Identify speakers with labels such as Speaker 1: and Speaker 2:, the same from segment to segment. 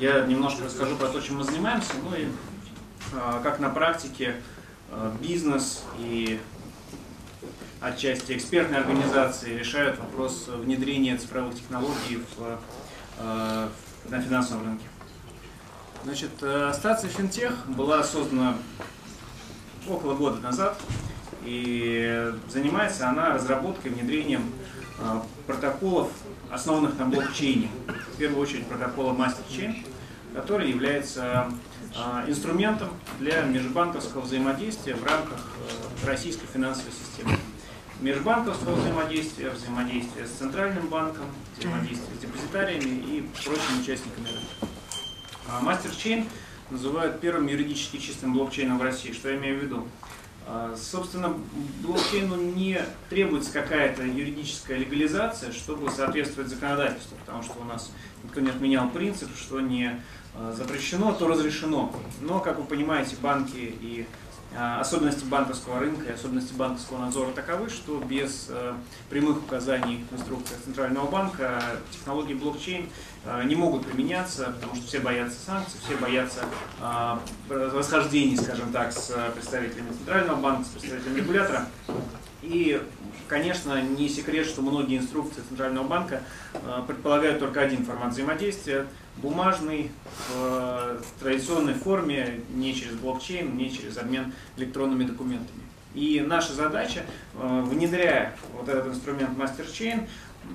Speaker 1: Я немножко расскажу про то, чем мы занимаемся, ну и а, как на практике а, бизнес и отчасти экспертные организации решают вопрос внедрения цифровых технологий в, а, на финансовом рынке. Значит, стация Финтех была создана около года назад, и занимается она разработкой, внедрением протоколов, основанных на блокчейне. В первую очередь протокола MasterChain, который является а, инструментом для межбанковского взаимодействия в рамках э, российской финансовой системы. Межбанковского взаимодействия, взаимодействия с центральным банком, взаимодействия с депозитариями и прочими участниками рынка. MasterChain называют первым юридически чистым блокчейном в России. Что я имею в виду? А, собственно, блокчейну не требуется какая-то юридическая легализация, чтобы соответствовать законодательству, потому что у нас никто не отменял принцип, что не а, запрещено, то разрешено. Но, как вы понимаете, банки и а, особенности банковского рынка и особенности банковского надзора таковы, что без э, прямых указаний в инструкциях Центрального банка технологии блокчейн э, не могут применяться, потому что все боятся санкций, все боятся а, расхождений, скажем так, с представителями Центрального банка, с представителями регулятора. И, конечно, не секрет, что многие инструкции Центрального банка э, предполагают только один формат взаимодействия – бумажный, в традиционной форме, не через блокчейн, не через обмен электронными документами. И наша задача, э, внедряя вот этот инструмент MasterChain,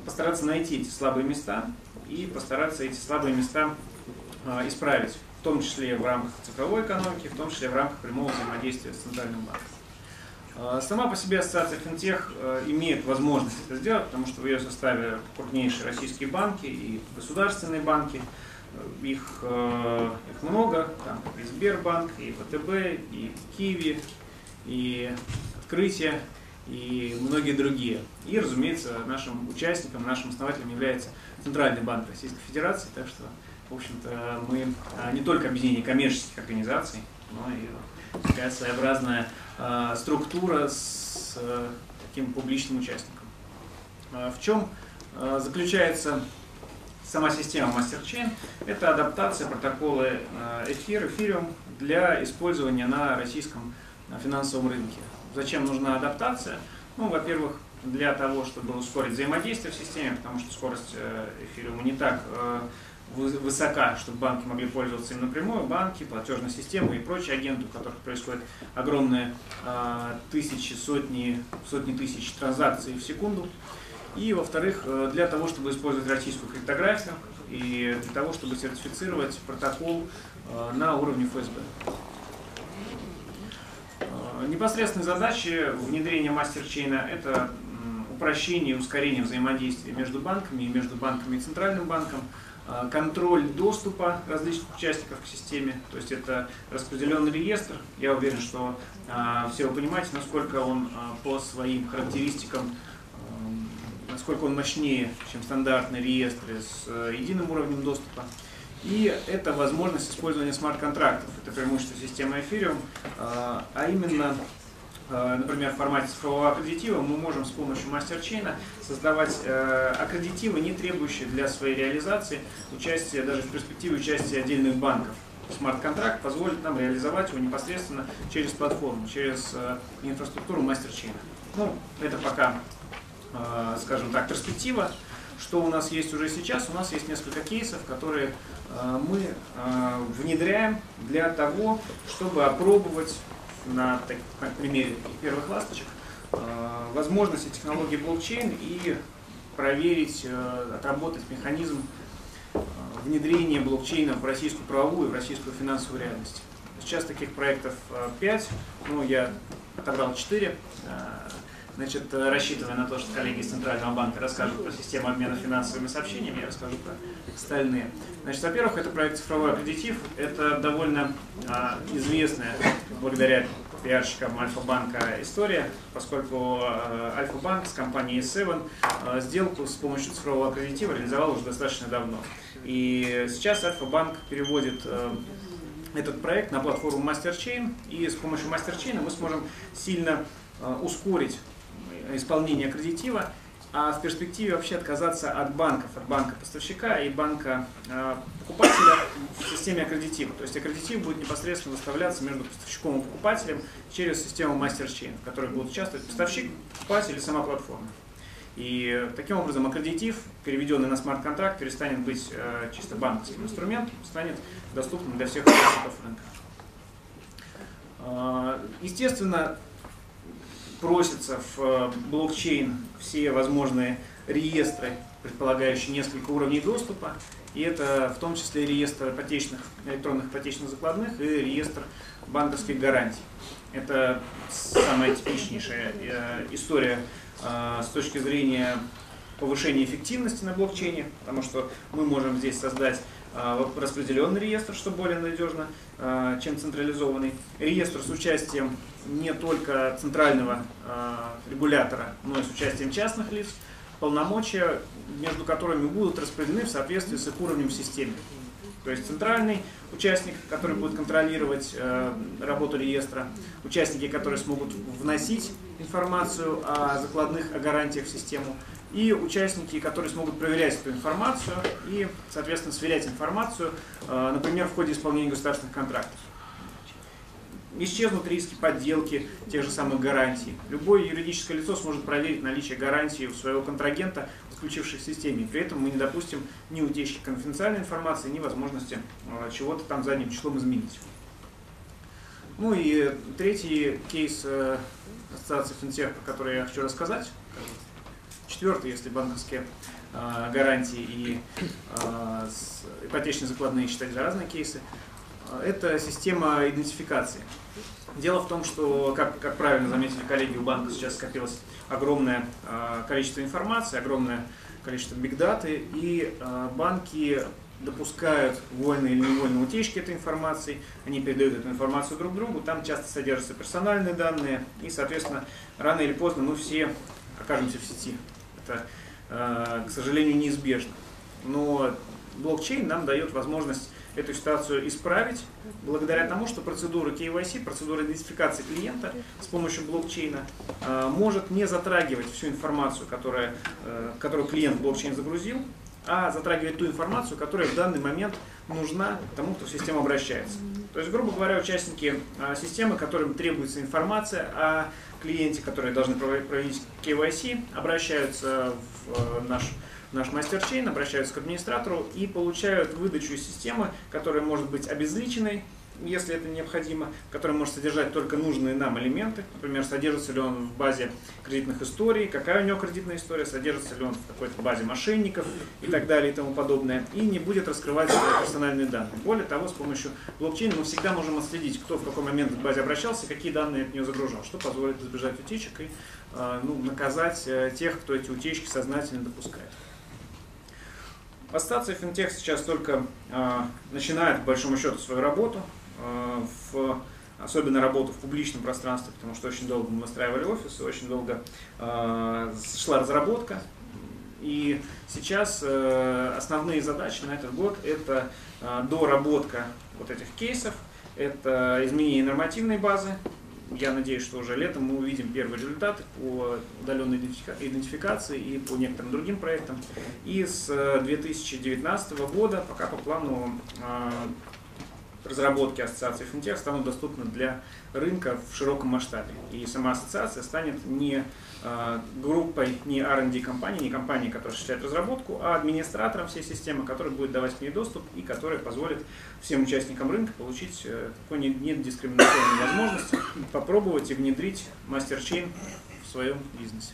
Speaker 1: постараться найти эти слабые места и постараться эти слабые места э, исправить, в том числе в рамках цифровой экономики, в том числе в рамках прямого взаимодействия с Центральным банком. Э, сама по себе ассоциация финтех имеет возможность это сделать, потому что в ее составе крупнейшие российские банки и государственные банки – их, э, их много, там и Сбербанк, и ВТБ, и Киви, и Открытие, и многие другие. И, разумеется, нашим участником, нашим основателем является Центральный банк Российской Федерации, так что, в общем-то, мы а, не только объединение коммерческих организаций, но и такая своеобразная э, структура с э, таким публичным участником. Э, в чем э, заключается сама система MasterChain – это адаптация протокола э, эфир, эфириум для использования на российском э, финансовом рынке. Зачем нужна адаптация? Ну, во-первых, для того, чтобы ускорить взаимодействие в системе, потому что скорость э, эфириума не так высока, чтобы банки могли пользоваться им напрямую, банки, платежные системы и прочие агенты, у которых происходит огромные тысячи, сотни, сотни тысяч транзакций в секунду. И, во-вторых, э, для того, чтобы использовать российскую криптографию и для того, чтобы сертифицировать протокол э, на уровне ФСБ. Э, непосредственные задачи внедрения мастерчейна – это упрощение и ускорение взаимодействия между банками и между банками и Центральным банком, контроль доступа различных участников к системе, то есть это распределенный реестр. Я уверен, что все вы понимаете, насколько он по своим характеристикам насколько он мощнее, чем стандартные реестры с э, единым уровнем доступа. И это возможность использования смарт-контрактов. Это преимущество системы Ethereum, э, а именно э, Например, в формате цифрового аккредитива мы можем с помощью мастерчейна создавать аккредитивы, не требующие для своей реализации участия, даже в перспективе участия отдельных банков. Смарт-контракт позволит нам реализовать его непосредственно через платформу, через инфраструктуру мастерчейна. Ну, это пока Э, скажем так, перспектива, что у нас есть уже сейчас. У нас есть несколько кейсов, которые э, мы э, внедряем для того, чтобы опробовать на, на примере первых ласточек возможности технологии блокчейн и проверить, отработать механизм внедрения блокчейна в российскую правовую и в российскую финансовую реальность. Сейчас таких проектов 5, ну я отобрал 4. Значит, э, рассчитывая на то, что коллеги из Центрального банка расскажут про систему обмена финансовыми сообщениями, я расскажу про остальные. Значит, во-первых, это проект «Цифровой аккредитив». Это довольно а, известная, благодаря пиарщикам Альфа-банка история, поскольку а, Альфа-банк с компанией Seven а, сделку с помощью цифрового аккредитива реализовал уже достаточно давно. И сейчас Альфа-банк переводит а, этот проект на платформу MasterChain, и с помощью MasterChain мы сможем сильно ускорить исполнения аккредитива, а в перспективе вообще отказаться от банков, от банка-поставщика и банка-покупателя в системе аккредитива. То есть аккредитив будет непосредственно выставляться между поставщиком и покупателем через систему MasterChain, в которой будут участвовать поставщик, покупатель и сама платформа. И таким образом аккредитив, переведенный на смарт-контракт, перестанет быть э, чисто банковским инструментом, станет доступным для всех участников рынка. Э, естественно, просятся в э, блокчейн все возможные реестры, предполагающие несколько уровней доступа. И это в том числе реестр ипотечных, электронных ипотечных закладных и реестр банковских гарантий. Это самая типичнейшая э, история э, с точки зрения повышения эффективности на блокчейне, потому что мы можем здесь создать распределенный реестр, что более надежно, чем централизованный. Реестр с участием не только центрального регулятора, но и с участием частных лиц, полномочия между которыми будут распределены в соответствии с их уровнем в системе. То есть центральный участник, который будет контролировать э, работу реестра, участники, которые смогут вносить информацию о закладных, о гарантиях в систему, и участники, которые смогут проверять эту информацию и, соответственно, сверять информацию, э, например, в ходе исполнения государственных контрактов исчезнут риски подделки тех же самых гарантий. Любое юридическое лицо сможет проверить наличие гарантии у своего контрагента, подключивших к системе. При этом мы не допустим ни утечки конфиденциальной информации, ни возможности э, чего-то там задним числом изменить. Ну и третий кейс э, ассоциации финтех, про который я хочу рассказать. Четвертый, если банковские э, гарантии и ипотечные закладные считать за разные кейсы. Это система идентификации. Дело в том, что, как, как правильно заметили коллеги, у банка сейчас скопилось огромное количество информации, огромное количество бигдаты, и банки допускают вольные или невольные утечки этой информации, они передают эту информацию друг другу, там часто содержатся персональные данные, и, соответственно, рано или поздно мы все окажемся в сети. Это, э, к сожалению, неизбежно. Но блокчейн нам дает возможность эту ситуацию исправить благодаря тому, что процедура KYC, процедура идентификации клиента с помощью блокчейна э, может не затрагивать всю информацию, которая, э, которую клиент в блокчейн загрузил, а затрагивать ту информацию, которая в данный момент нужна тому, кто в систему обращается. То есть, грубо говоря, участники э, системы, которым требуется информация о клиенте, которые должны проводить KYC, обращаются в наш наш мастер-чейн, обращаются к администратору и получают выдачу из системы, которая может быть обезличенной, если это необходимо, который может содержать только нужные нам элементы. Например, содержится ли он в базе кредитных историй, какая у него кредитная история, содержится ли он в какой-то базе мошенников и так далее и тому подобное. И не будет раскрывать персональные данные. Более того, с помощью блокчейна мы всегда можем отследить, кто в какой момент к базе обращался, какие данные от нее загружал, что позволит избежать утечек и э, ну, наказать э, тех, кто эти утечки сознательно допускает. Ассоциация финтех сейчас только э, начинает, по большому счету, свою работу, в, особенно работу в публичном пространстве, потому что очень долго мы выстраивали офисы, очень долго э, шла разработка. И сейчас э, основные задачи на этот год это э, доработка вот этих кейсов, это изменение нормативной базы, я надеюсь, что уже летом мы увидим первые результаты по удаленной идентификации и по некоторым другим проектам. И с 2019 э, года, пока по плану э, разработки ассоциации финтех станут доступны для рынка в широком масштабе. И сама ассоциация станет не э, группой, не R&D компании, не компанией, которая осуществляет разработку, а администратором всей системы, который будет давать к ней доступ и который позволит всем участникам рынка получить э, такой недискриминационную возможность попробовать и внедрить мастер-чейн в своем бизнесе.